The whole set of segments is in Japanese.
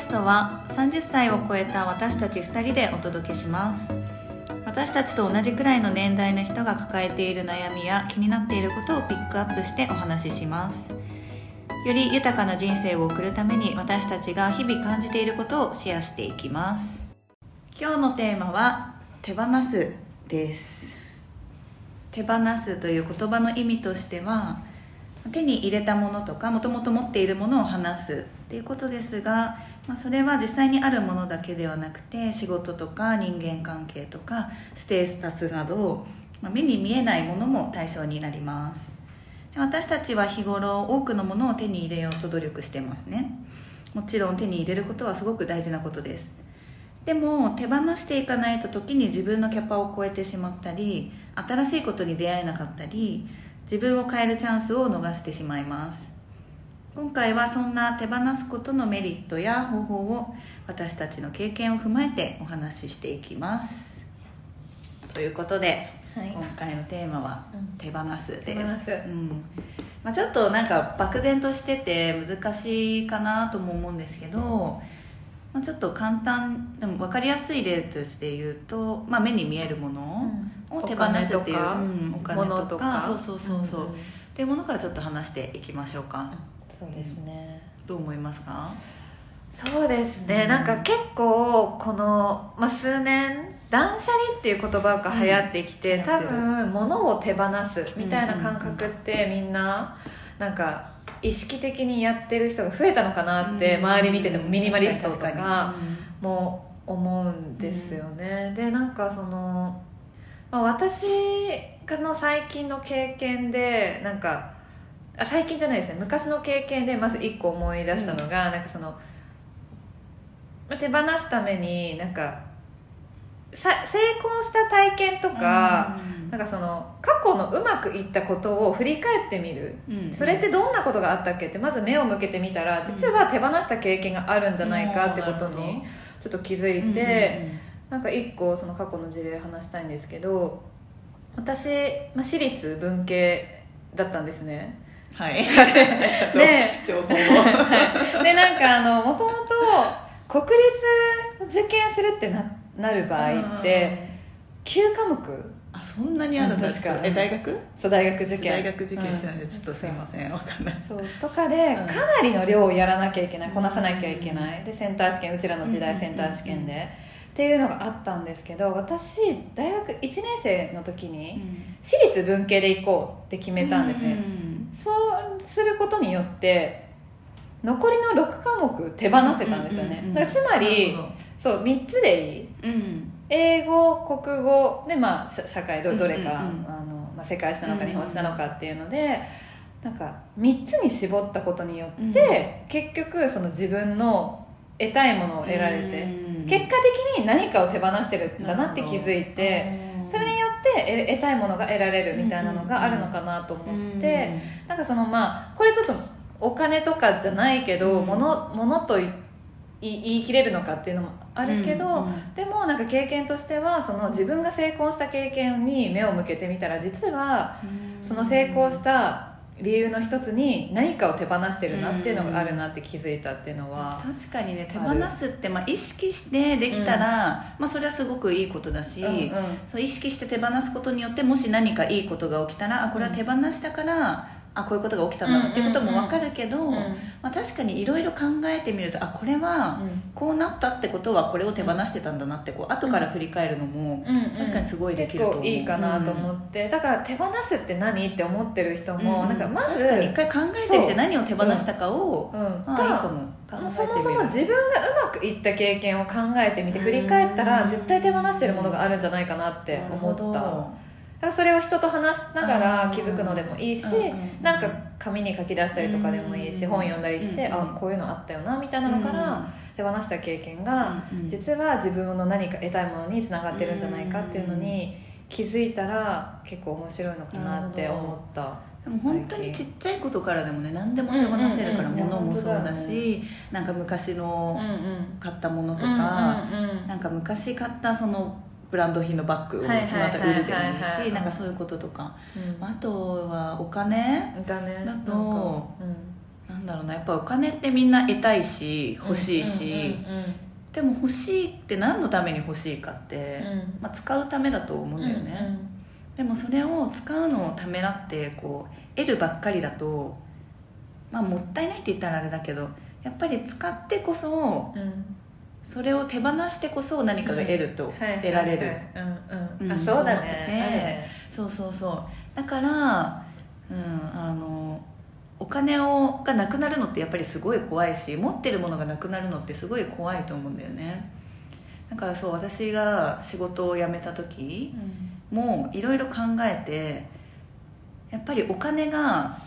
ストは30歳を超えた私たち2人でお届けします。私たちと同じくらいの年代の人が抱えている悩みや気になっていることをピックアップしてお話しします。より豊かな人生を送るために私たちが日々感じていることをシェアしていきます。今日のテーマは手放すです。手放すという言葉の意味としては手に入れたものとかもともと持っているものを話すっていうことですが、まあ、それは実際にあるものだけではなくて仕事とか人間関係とかステータスなど、まあ、目に見えないものも対象になります。私たちは日頃多くのものを手に入れようと努力してますね。もちろん手に入れることはすごく大事なことです。でも手放していかないと時に自分のキャパを超えてしまったり新しいことに出会えなかったり自分を変えるチャンスを逃してしまいます。今回はそんな手放すことのメリットや方法を私たちの経験を踏まえてお話ししていきます。ということで、はい、今回のテーマは「手放す」です、うん。まあ、ちょっとなんか漠然としてて難しいかなとも思うんですけど、まあ、ちょっと簡単でも分かりやすい例として言うと、まあ、目に見えるものを手放すっていう、うん、お金とか。そうそうそうそう、うん、っていうものからちょっと話していきましょうか。そうですね、どう思いますか？そうですね、うん、なんか結構この、まあ、数年断捨離っていう言葉が流行ってきて、うん、多分物を手放すみたいな感覚ってみんななんか意識的にやってる人が増えたのかなって周り見ててもミニマリストとかも思うんですよね、でなんかその、まあ、私の最近の経験でなんかあ最近じゃないですね。昔の経験でまず1個思い出したのが、うん、なんかその手放すためになんかさ成功した体験とか、うん、なんかその過去のうまくいったことを振り返ってみる、うん、それってどんなことがあったっけってまず目を向けてみたら実は手放した経験があるんじゃないかってことにちょっと気づいて、うん、なんか一個その過去の事例話したいんですけど私、まあ、私立文系だったんですね。はい。で情報はい、でなんかあのもともと国立受験するってななる場合って9科目？あそんなにあるんですか、え大学？そう大学受験。大学受験してないんで、ちょっとすいません。わかんない。そうとかで、かなりの量をやらなきゃいけない。こなさなきゃいけない、でセンター試験うちらの時代センター試験で、っていうのがあったんですけど私大学1年生の時に私立文系で行こうって決めたんですね、そうすることによって残りの6科目手放せたんですよね、だからつまりそう3つでいい、うん、英語国語で、まあ、社会どどれか、あのまあ、世界史なのか日本史なのかっていうので、なんか3つに絞ったことによって、結局その自分の得たいものを得られて、結果的に何かを手放してるんだなって気づいてそれによって得たいものが得られるみたいなのがあるのかなと思って、なんかそのまあこれちょっとお金とかじゃないけど、ものものと言い切れるのかっていうのもあるけど、うんうん、でもなんか経験としてはその自分が成功した経験に目を向けてみたら実はその成功した理由の一つに何かを手放してるなっていうのがあるなって気づいたっていうのは、確かにね手放すって、まあ、意識してできたら、うん、まあ、それはすごくいいことだし、うんうん、そう意識して手放すことによってもし何かいいことが起きたらあこれは手放したから、あこういうことが起きたんだっていうことも分かるけど、まあ、確かにいろいろ考えてみるとあこれはこうなったってことはこれを手放してたんだなってこう後から振り返るのも確かにすごいできると思う、いいかなと思って、だから手放すって何？って思ってる人も、なんかまず一回考えてみて何を手放したかを、う。ん。あいいかも。そもそも自分がうまくいった経験を考えてみて振り返ったら絶対手放してるものがあるんじゃないかなって思った。からそれを人と話しながら気づくのでもいいしなんか紙に書き出したりとかでもいいし本読んだりしてあこういうのあったよなみたいなのから手放した経験が実は自分の何か得たいものにつながってるんじゃないかっていうのに気づいたら結構面白いのかなって思った。でも本当にちっちゃいことからでもね何でも手放せるから物もそうだしなんか昔の買ったものとかなんか昔買ったそのブランド品のバッグをまた売るでもいいしなんかそういうこととか、うん、あとはお金。だと、うん、なんだろうな。やっぱお金ってみんな得たいし欲しいし、うんうんでも欲しいって何のために欲しいかって、うん。まあ、使うためだと思うんだよね、でもそれを使うのをためらってこう得るばっかりだとまあもったいないって言ったらあれだけどやっぱり使ってこそうんうんそれを手放してこそ何かが得ると、はい得られる、そうだね。そうそうそう。だからうんあのお金をがなくなるのってやっぱりすごい怖いし持ってるものがなくなるのってすごい怖いと思うんだよね。だからそう私が仕事を辞めた時うん。もいろいろ考えてやっぱりお金が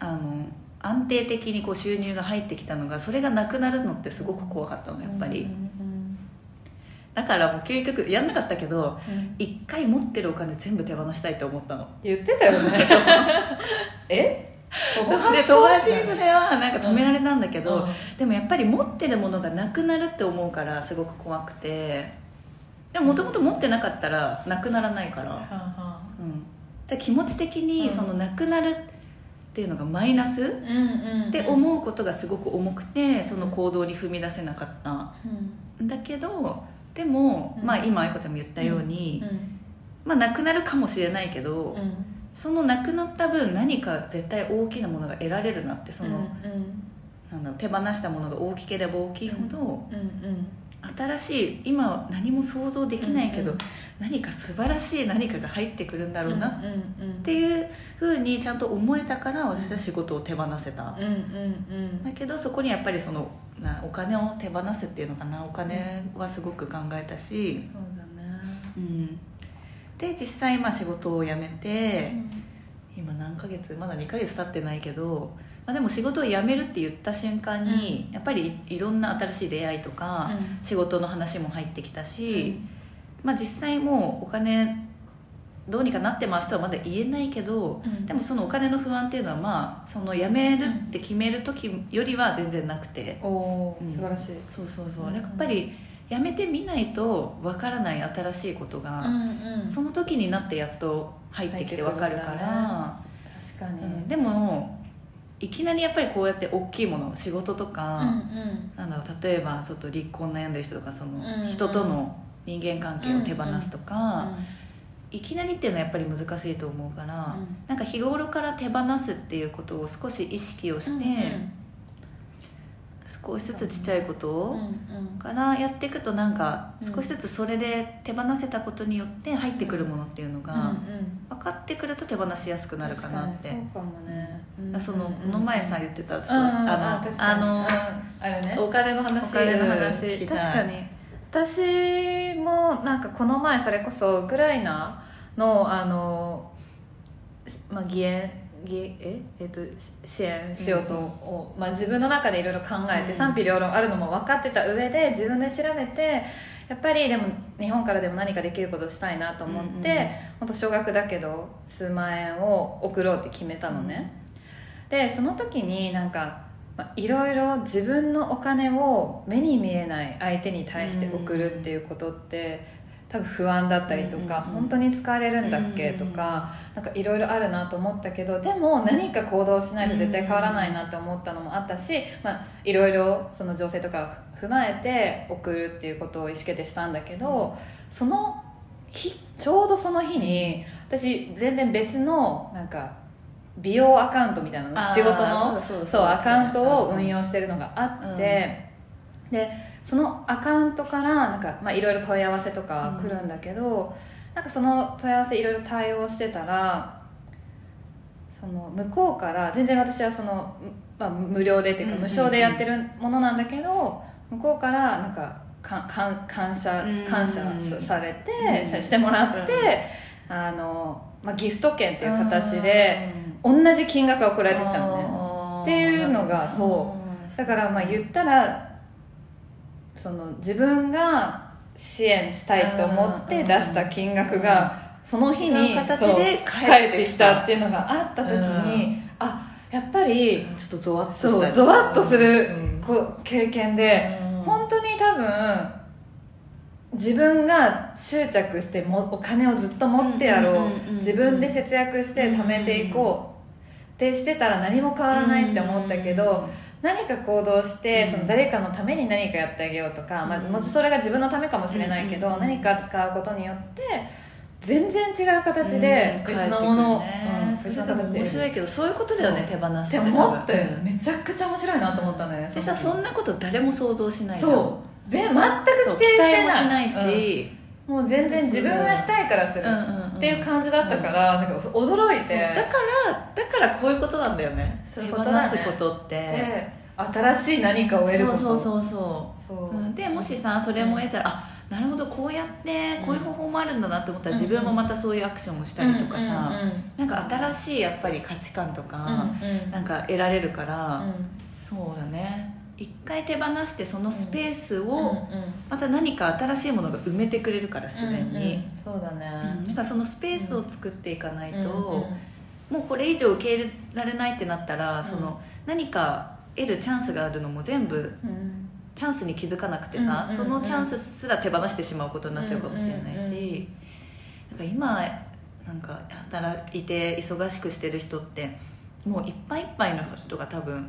あの安定的にこう収入が入ってきたのがそれがなくなるのってすごく怖かったのやっぱり、うんだからもう究極やんなかったけどうん。うん一回持ってるお金全部手放したいと思ったの。言ってたよね。え？で。友達にそれはなんか止められたんだけど、うん。でもやっぱり持ってるものがなくなるって思うからすごく怖くて。でももともと持ってなかったらなくならないから,、うん、だ気持ち的にうんそのなくなるっていうのがマイナスって思うことがすごく重くてその行動に踏み出せなかった。うん。んだけどでも、うん。まあ、今愛子ちゃんも言ったように、うんまあ、なくなるかもしれないけど、うん。そのなくなった分何か絶対大きなものが得られるなってその、うんなんだろう手放したものが大きければ大きいほど、うんうん新しい今は何も想像できないけど、うん何か素晴らしい何かが入ってくるんだろうなっうんうん。ていうふうにちゃんと思えたから私は仕事を手放せた、うんうんうん。だけどそこにやっぱりそのなお金を手放すっていうのかなお金はすごく考えたし、そうだね。うん、で実際まあ仕事を辞めて、今何ヶ月まだ2ヶ月経ってないけど、まあ、でも仕事を辞めるって言った瞬間に、やっぱりいろんな新しい出会いとか、うん。仕事の話も入ってきたし、まあ、実際もうお金どうにかなってますとはまだ言えないけど、うん。でもそのお金の不安っていうのはまあその辞めるって決める時よりは全然なくて、お素晴らしい。そうそうそう、うん。やっぱり辞めてみないとわからない新しいことが、んその時になってやっと入ってきてわかるから、入ってくるんだ確かに。うん。でもいきなりやっぱりこうやって大きいもの仕事とか、うんなんだろう例えばちょっと離婚悩んでる人とかそのうんうん。人との人間関係を手放すとか、ういきなりっていうのはやっぱり難しいと思うから、うん。なんか日頃から手放すっていうことを少し意識をして、少しずつちっちゃいことからやっていくとなんかうん。少しずつそれで手放せたことによって入ってくるものっていうのがうん分かってくると手放しやすくなるかなって。そうかもね。そのこの前さ言ってたあのあのあれね。お金のお話金の話。確かに。私もなんかこの前それこそウクライナのあの、まあ、義援ええっとし支援しようと、をまあ、自分の中でいろいろ考えて、うん。賛否両論あるのも分かってた上で自分で調べてやっぱりでも日本からでも何かできることをしたいなと思って、うんうん。本当少額だけど数万円を送ろうって決めたのね、でその時になんかまあいろいろ自分のお金を目に見えない相手に対して送るっていうことって、多分不安だったりとか、うんうんうん。本当に使われるんだっけとか、なんかいろいろあるなと思ったけどでも何か行動しないと絶対変わらないなって思ったのもあったし、まあ、いろいろその情勢とかを踏まえて送るっていうことを意思決定したんだけど、その日ちょうどその日に私全然別のなんか美容アカウントみたいなの仕事のそうアカウントをうん運用してるのがあって、でそのアカウントからなんか、まあ、いろいろ問い合わせとか来るんだけど、なんかその問い合わせいろいろ対応してたらその向こうから全然私はその、まあ、無料でっていうかうんうんうん。無償でやってるものなんだけど、向こうからなんかかか感謝うん感謝されて、うんさしてもらって、あのまあ、ギフト券っていう形で同じ金額が送られてきたのね。ねっていうのがそう。だからまあ言ったらその自分が支援したいと思って出した金額がその日に形で返返ってきたっていうのがあった時に、あやっぱりちょっとゾワッとそうゾワッとする経験でうん。本当に多分自分が執着してもお金をずっと持ってやろう。うんうんうんうん自分で節約して貯めていこう。っってしてたら何も変わらないって思ったけど、何か行動して、うん。その誰かのために何かやってあげようとか、まあ、うんもちろんそれが自分のためかもしれないけど、うん何か使うことによって全然違う形で別のものを、うんそれ別の形ででも面白いけどそういうことだよね手放すって思ったよめちゃくちゃ面白いなと思ったね、でさそんなこと誰も想像しないじゃん。そう。べ全く否定してない。期待もしないし、うんもう全然自分がしたいからするうんうんうん。っていう感じだったから、なんか驚いて。だからだからこういうことなんだよね。そういう手放すことって。で新しい何かを得ること。そうそうそうそそう。う、うん、でもしさそれも得たら、あなるほどこうやってこういう方法もあるんだなって思ったら、うん自分もまたそういうアクションをしたりとかさ、うんうんうんなんか新しいやっぱり価値観とか、うんうん。なんか得られるから、うん。そうだね。一回手放してそのスペースうんをまた何か新しいものが埋めてくれるから自然に、うんうんそうだね、うん。だからそのスペースを作っていかないと、うんうんもうこれ以上受け入れられないってなったら、うん。その何か得るチャンスがあるのも全部うん。チャンスに気づかなくてさ、うんうんうん。そのチャンスすら手放してしまうことになっちゃうかもしれないし、うんうんうん。なんか今なんか働いて忙しくしてる人ってもういっぱいいっぱいの人が多分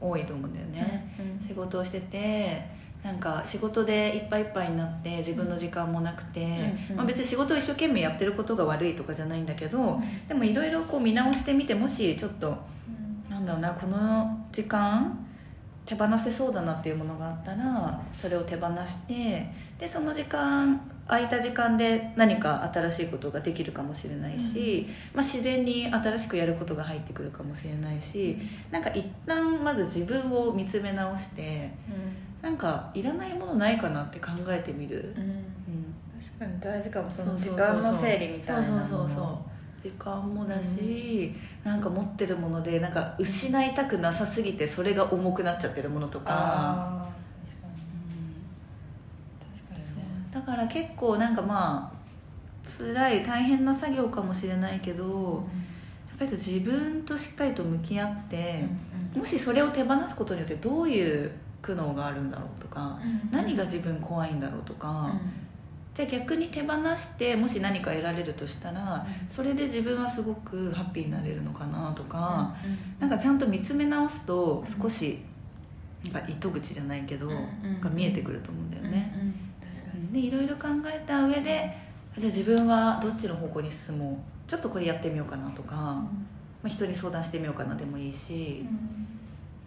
多いと思うんだよね、うん仕事をしててなんか仕事でいっぱいいっぱいになって自分の時間もなくて、うんうん。まあ、別に仕事を一生懸命やってることが悪いとかじゃないんだけど、でもいろいろこう見直してみてもしちょっとなんだろうなこの時間手放せそうだなっていうものがあったらそれを手放してでその時間空いた時間で何か新しいことができるかもしれないし、まあ、自然に新しくやることが入ってくるかもしれないしなんか一旦まず自分を見つめ直してなんかいらないものないかなって考えてみる、うん。うん。うん、確かに大事かもその時間の整理みたいなそうそうそう時間もだし、なんか持ってるものでなんか失いたくなさすぎてそれが重くなっちゃってるものとかにうん確かにねだから結構なんかまあ辛い大変な作業かもしれないけどやっぱり自分としっかりと向き合って、もしそれを手放すことによってどういう苦悩があるんだろうとか、何が自分怖いんだろうとか、じゃあ逆に手放してもし何か得られるとしたら、それで自分はすごくハッピーになれるのかなとか、なんかちゃんと見つめ直すと少しなんか糸口じゃないけど、うん。うん。が見えてくると思うんだよね、でいろいろ考えた上でじゃあ自分はどっちの方向に進もう。ちょっとこれやってみようかなとか、まあ、人に相談してみようかなでもいいし、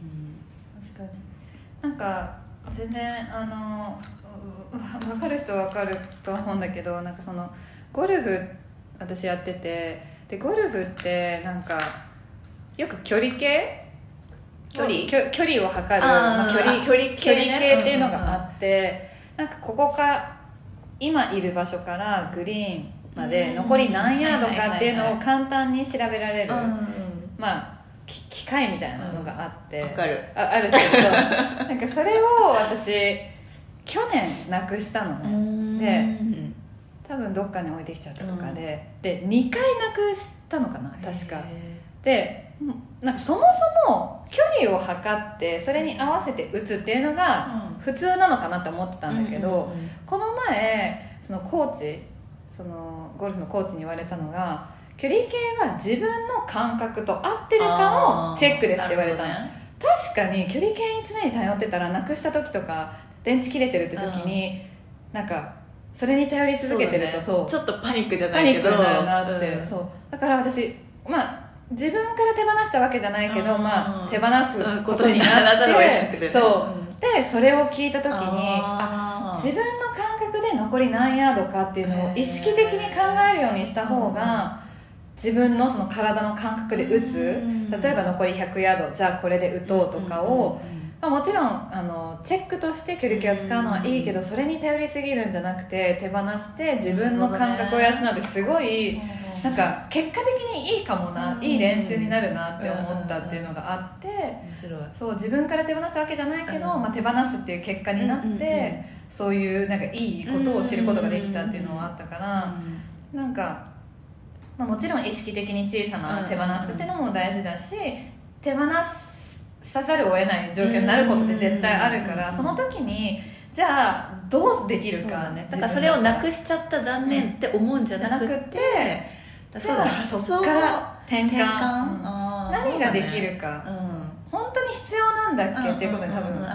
うん。確かに。なんか全然あの う分かる人は分かると思うんだけどなんかそのゴルフ私やっててでゴルフってなんかよく距離計？距離？距離を測る。まあ距離あ距離距離計っていうのがあって、なんかここか今いる場所からグリーンまで残り何ヤードかっていうのを簡単に調べられる、まあき機械みたいなのがあって、わかる。ああるけど なんかそれを私去年なくしたのね。で多分どっかに置いてきちゃったとかで、で2回なくしたのかな確か。でなんかそもそも距離を測ってそれに合わせて打つっていうのが普通なのかなって思ってたんだけど、この前そのコーチそのゴルフのコーチに言われたのが距離計は自分の感覚と合ってるかをチェックですって言われたの、確かに距離計に常に頼ってたらなくした時とか電池切れてるって時に、なんかそれに頼り続けてるとそうちょっとパニックじゃなパいけど。ニックになるなって、うん。そう。だから私まあ自分から手放したわけじゃないけど、うん。まあ、手放すことになってそう。でそれを聞いた時にあ自分の感覚で残り何ヤードかっていうのを意識的に考えるようにした方が自分のその体の感覚で打つ。うん。例えば残り100ヤードじゃあこれで打とうとかを、うん。まあ、もちろんあのチェックとして距離計を使うのはいいけどそれに頼りすぎるんじゃなくて手放して自分の感覚を養ってすごいなんか結果的にいいかもなうん。いい練習になるなって思ったっていうのがあってそう自分から手放すわけじゃないけど、うん。まあ、手放すっていう結果になって、そういうなんかいいことを知ることができたっていうのはあったから、うんなんか、まあ、もちろん意識的に小さな手放すっていうのも大事だし手放さざるを得ない状況になることって絶対あるから、うんその時にじゃあどうできるか。だね。だからそれをなくしちゃった残念って思うんじゃなくて、じゃなくてそうだそっから転換。何ができるか、うん本当に必要なんだっけ？っていうことに多分考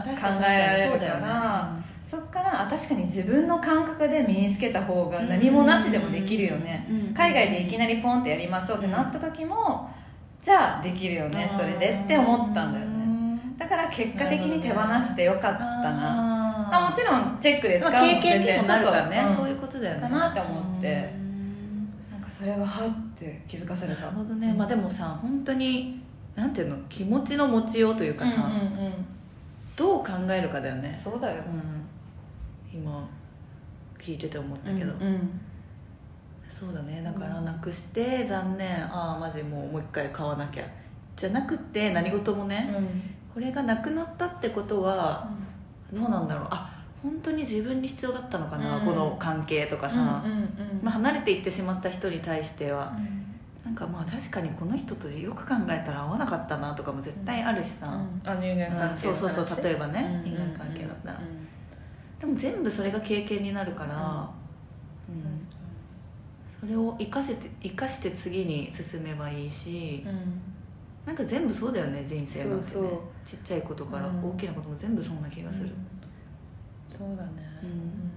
えられるからそっからあ確かに自分の感覚で身につけた方が何もなしでもできるよね。うん海外でいきなりポンってやりましょうってなった時もじゃあできるよね。それでって思ったんだよね。ねだから結果的に手放してよかったな。ああもちろんチェックで使うまあ経験にもなるからね。そういうことだよね。かなって思ってそれははって気づかされた。なるほどね。まあでもさ本当になんていうの？気持ちの持ちようというかさ、うんうんうん。どう考えるかだよね。そうだよ。うん。今聞いてて思ったけど、うんうん。そうだね。だからなくして残念。ああマジもうもう一回買わなきゃ。じゃなくて何事もね、これがなくなったってことはどうなんだろう。あ本当に自分に必要だったのかな、うん。この関係とかさ、うんうんうん。まあ、離れていってしまった人に対しては、なんかまあ確かにこの人とよく考えたら合わなかったなとかも絶対あるしさ、うん。あ人間関係うんそうそうそう例えばねうん人間関係だったら。うんでも全部それが経験になるから、うん。それを生かせて生かして次に進めばいいし、うん。なんか全部そうだよね人生なんてね。ちっちゃいことからうん。大きなことも全部そんな気がする、そうだね。うん。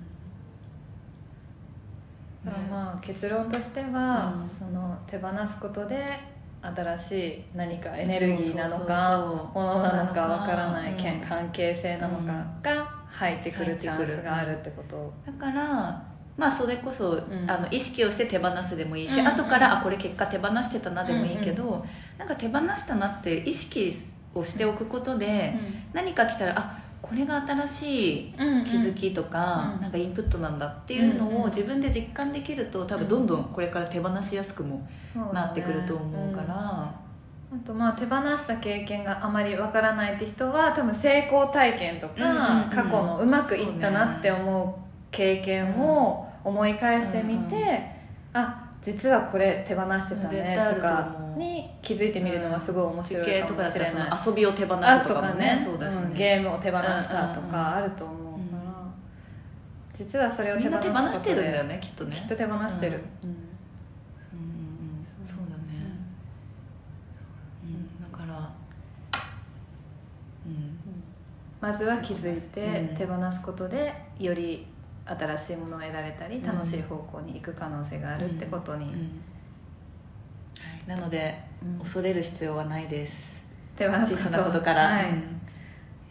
だからまあ結論としては、その手放すことで新しい何かエネルギーなのかものなのか。わからない、うん。けん関係性なのかが入ってくるチャンスがあるってこと。だからまあそれこそ、ん。あの意識をして手放すでもいいし、うん。うん後からあこれ結果手放してたなでもいいけど、なんか手放したなって意識をしておくことで、何か来たらあこれが新しいうん気づきとか、うんなんかインプットなんだっていうのを自分で実感できると多分どんどんこれから手放しやすくもなってくると思うから、あとまあ手放した経験があまりわからないって人は多分成功体験とか、過去のうまくいったなって思う経験を思い返してみて、うん。あ実はこれ手放してたねととかに気づいてみるのはすごい面受白いかもしたれない。遊びを手放すとかもね。そうだし。ね、うんゲームを手放したとかあると思うから、実はそれをみんな手放すことでしてるんだよねきっとね。きっと手放してる、うん。そうだね、うん、だからうん。まずは気づいてうん。手放すことでより新しいものを得られたりん。楽しい方向に行く可能性があるってことに、なのでうん。恐れる必要はないです。手放す。小さなことから、はい。うん。や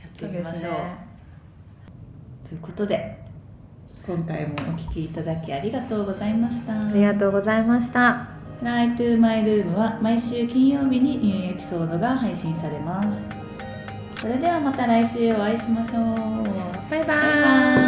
ってみましょう。ね。ということで今回もお聞きいただきありがとうございました。ありがとうございました「Lie to My Room」は毎週金曜日にニューエピソードが配信されます。それではまた来週お会いしましょう。バイバイ。バイバイ